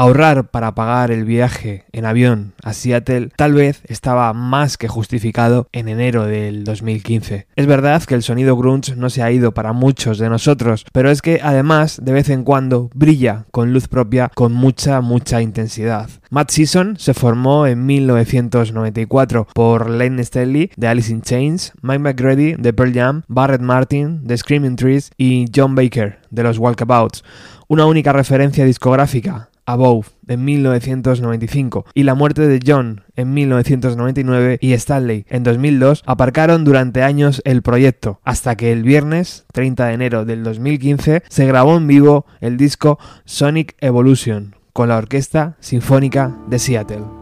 ahorrar para pagar el viaje en avión a Seattle tal vez estaba más que justificado en enero del 2015. Es verdad que el sonido grunge no se ha ido para muchos de nosotros, pero es que además de vez en cuando brilla con luz propia con mucha mucha intensidad. Matt Season se formó en 1994 por Lane Stanley de Alice in Chains, Mike McGrady de Pearl Jam, Barrett Martin de Screaming Trees y John Baker de los Walkabouts. Una única referencia discográfica, Above, en 1995, y la muerte de John en 1999 y Stanley en 2002 aparcaron durante años el proyecto, hasta que el viernes 30 de enero del 2015 se grabó en vivo el disco Sonic Evolution con la Orquesta Sinfónica de Seattle.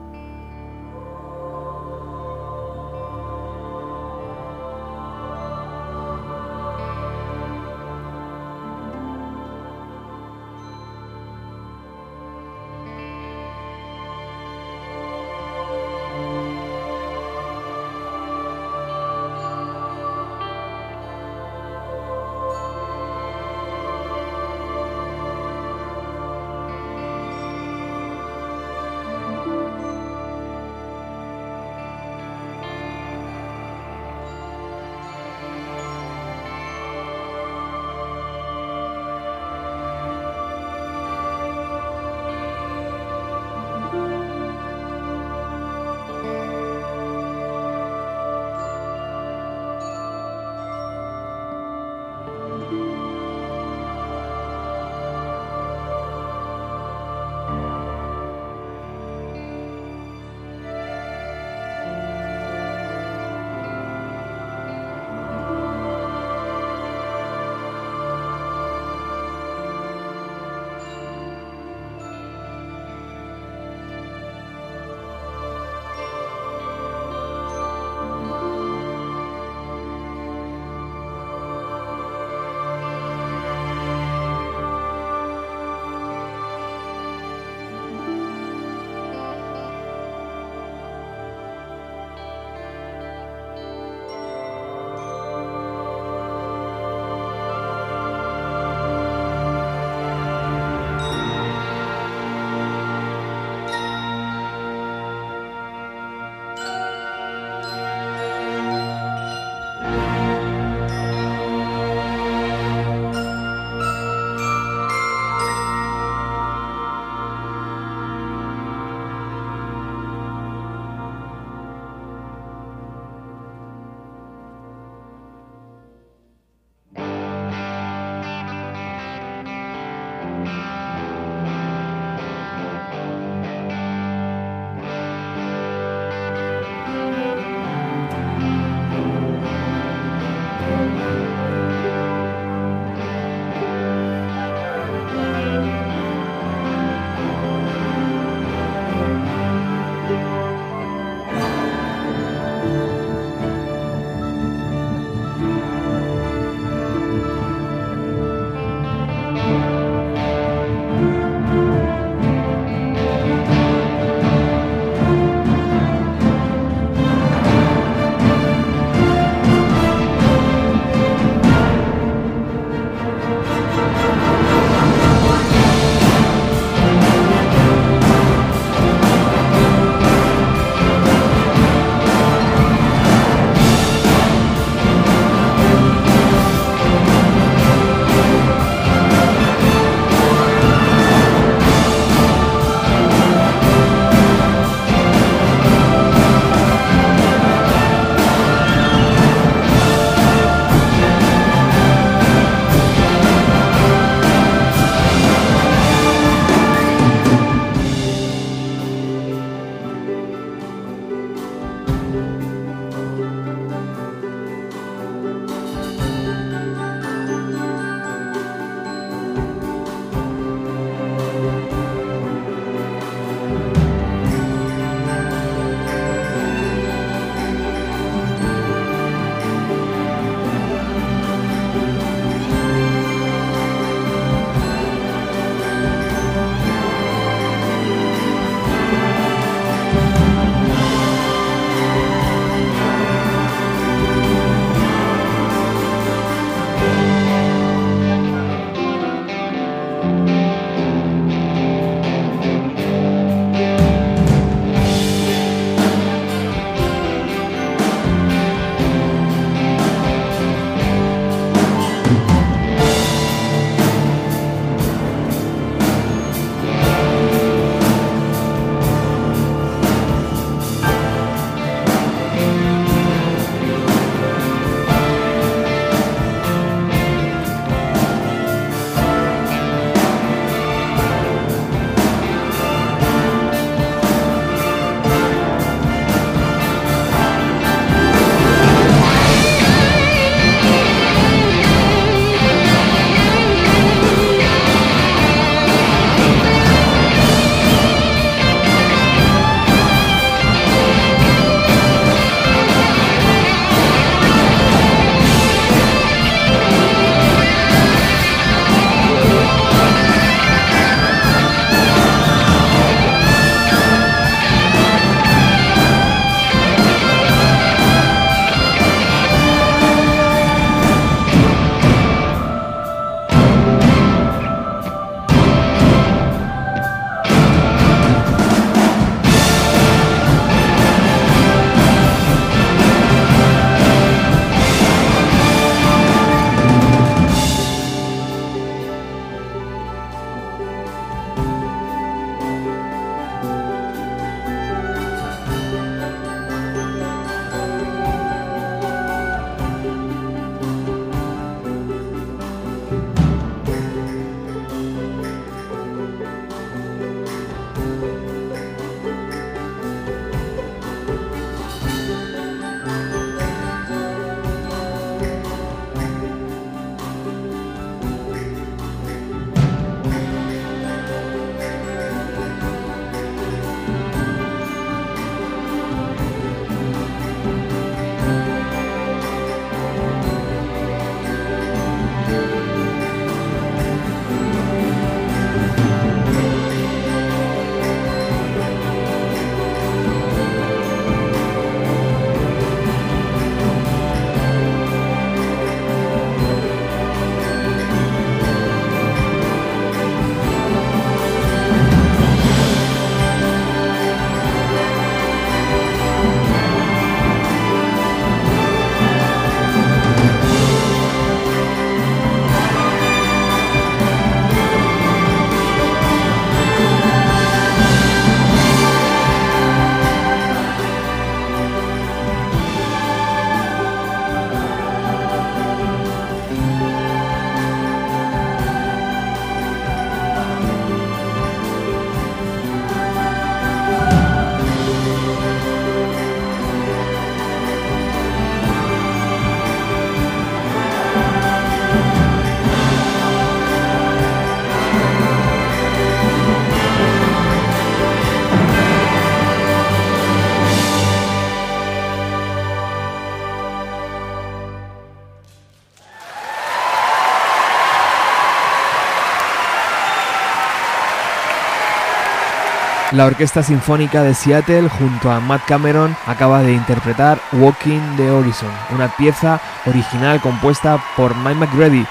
La Orquesta Sinfónica de Seattle junto a Matt Cameron acaba de interpretar Walking the Horizon, una pieza original compuesta por Mike McGrady.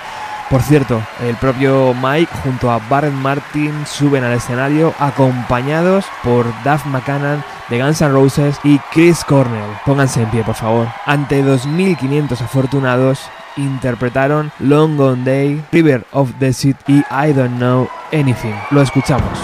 Por cierto, el propio Mike junto a Barrett Martin suben al escenario acompañados por Duff McCann de Guns N' Roses y Chris Cornell. Pónganse en pie, por favor. Ante 2.500 afortunados, interpretaron Long Gone Day, River of the Sea y I Don't Know Anything. Lo escuchamos.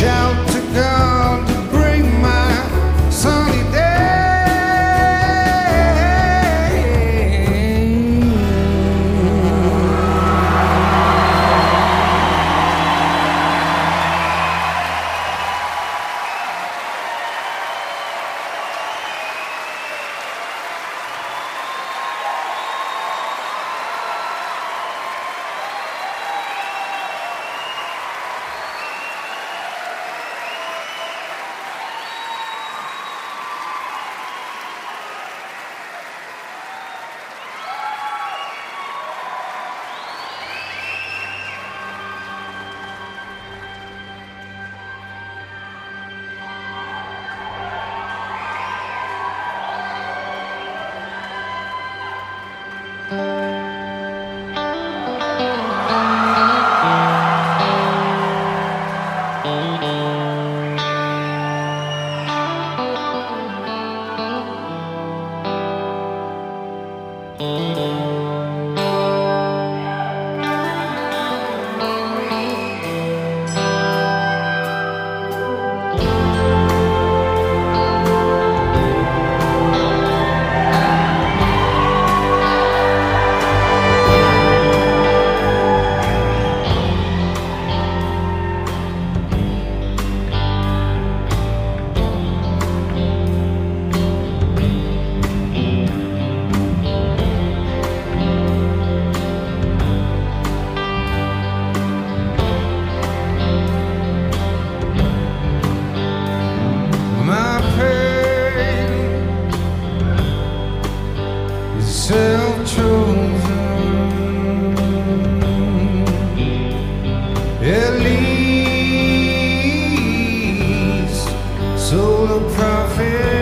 shout. release. So the prophet.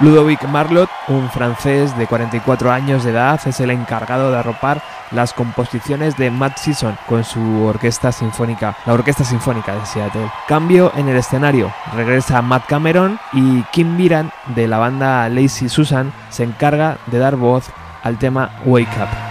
Ludovic Marlot, un francés de 44 años de edad, es el encargado de arropar las composiciones de Matt Season con su orquesta sinfónica, la Orquesta Sinfónica de Seattle. Cambio en el escenario, regresa Matt Cameron y Kim Biran de la banda Lazy Susan se encarga de dar voz al tema Wake Up.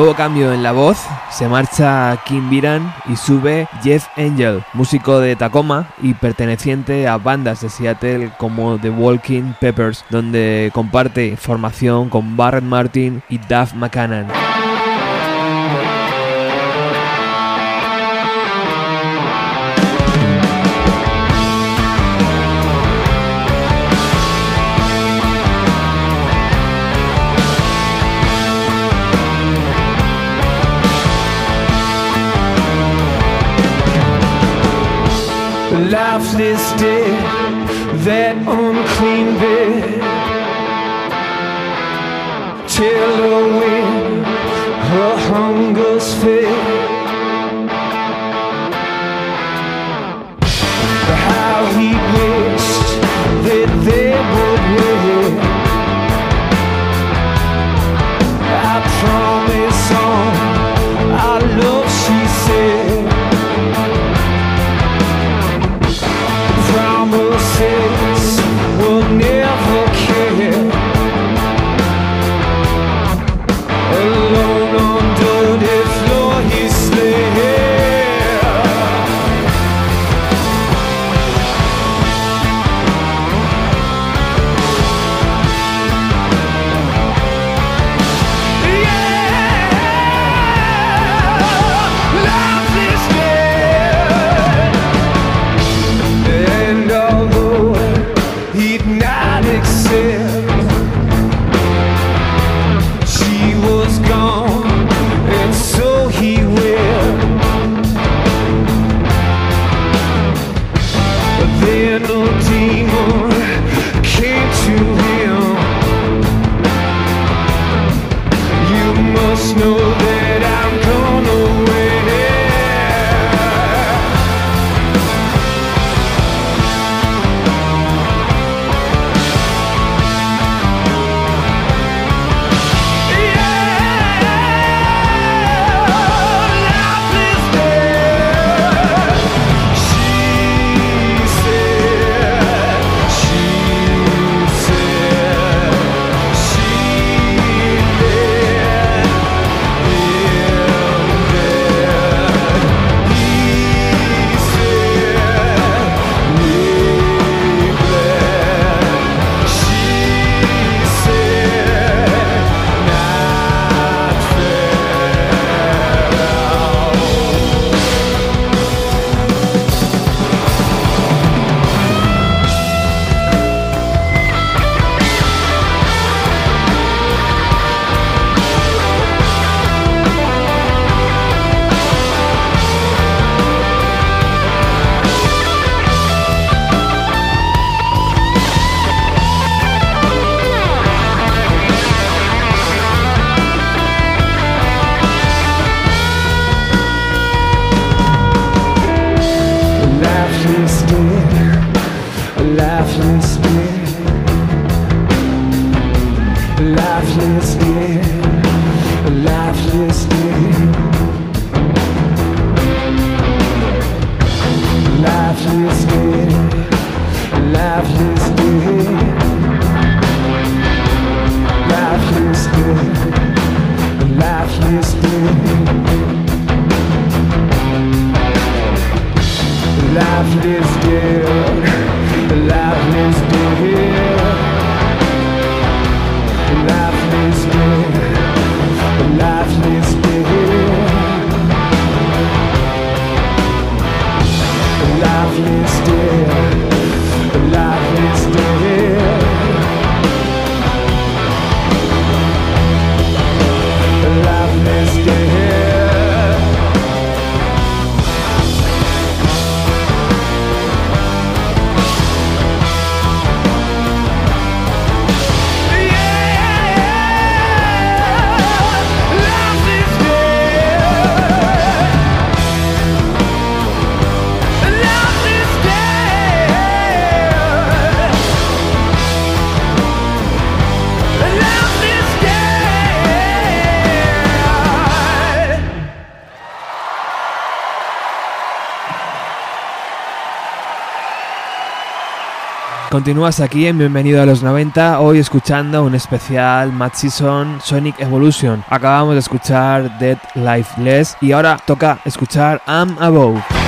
Nuevo cambio en la voz, se marcha Kim Viran y sube Jeff Angel, músico de Tacoma y perteneciente a bandas de Seattle como The Walking Peppers, donde comparte formación con Barrett Martin y Duff McCannon. off this day, that unclean bed. Till away. lifeless is good. lifeless. Lifeless lifeless. Lifeless lifeless Continúas aquí en Bienvenido a los 90, hoy escuchando un especial Mad Season Sonic Evolution. Acabamos de escuchar Dead Lifeless y ahora toca escuchar I'm Above.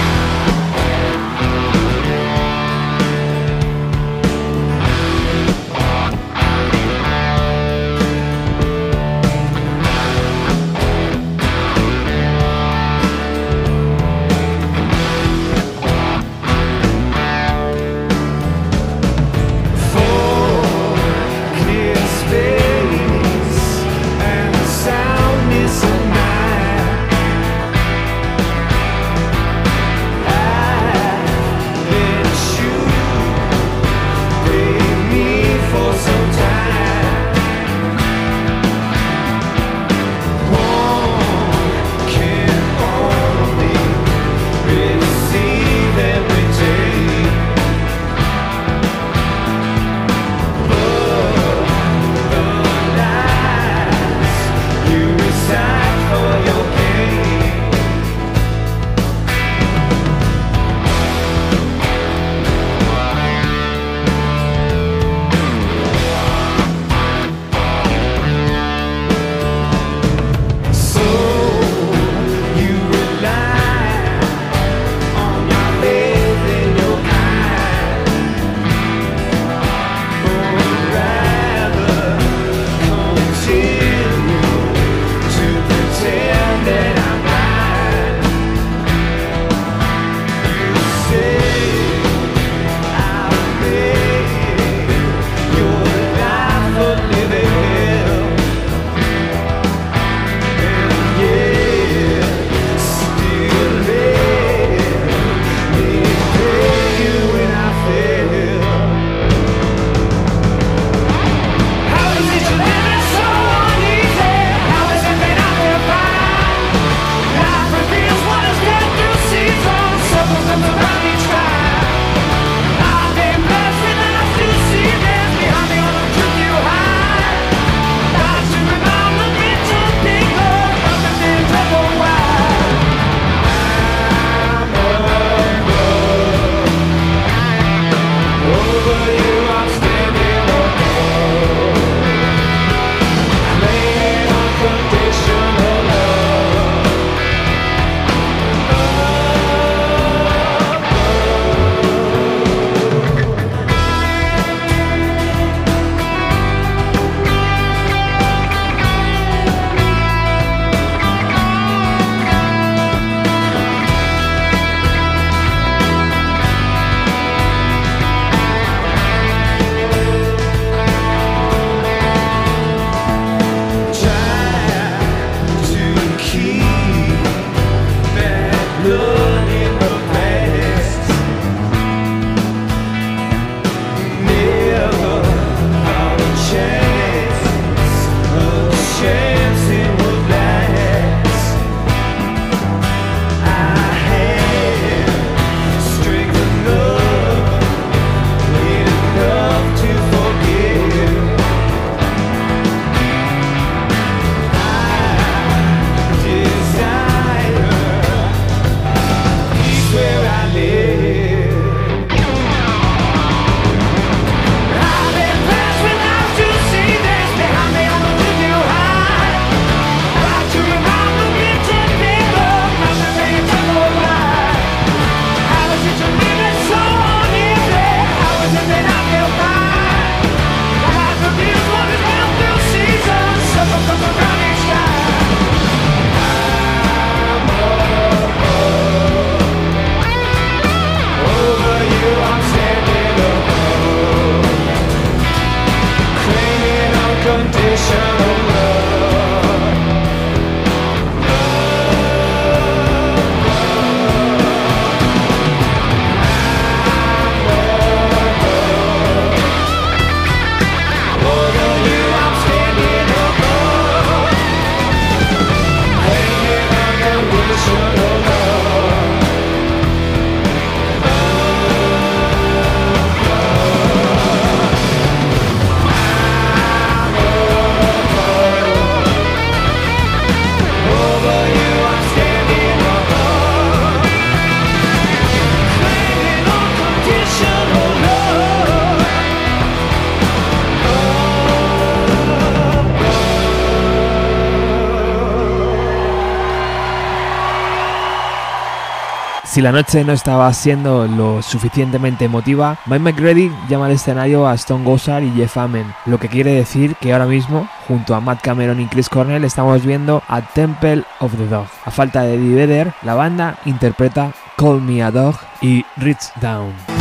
Si la noche no estaba siendo lo suficientemente emotiva, Mike McGrady llama al escenario a Stone Gossard y Jeff Amen, lo que quiere decir que ahora mismo, junto a Matt Cameron y Chris Cornell, estamos viendo a Temple of the Dog. A falta de Eddie la banda interpreta Call Me a Dog y Reach Down.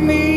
me.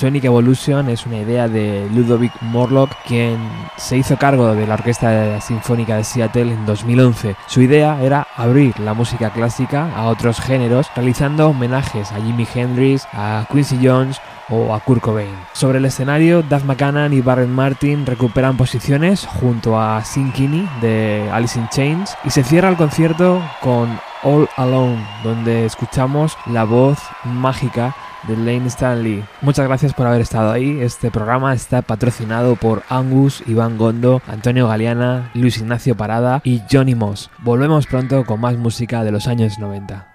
Sonic Evolution es una idea de Ludovic Morlock, quien se hizo cargo de la Orquesta Sinfónica de Seattle en 2011. Su idea era abrir la música clásica a otros géneros, realizando homenajes a Jimi Hendrix, a Quincy Jones o a Kurt Cobain. Sobre el escenario, Duff McCann y Barrett Martin recuperan posiciones junto a Sin Kinney de Alice in Chains y se cierra el concierto con All Alone, donde escuchamos la voz mágica de Lane Stanley. Muchas gracias por haber estado ahí. Este programa está patrocinado por Angus, Iván Gondo, Antonio Galeana, Luis Ignacio Parada y Johnny Moss. Volvemos pronto con más música de los años 90.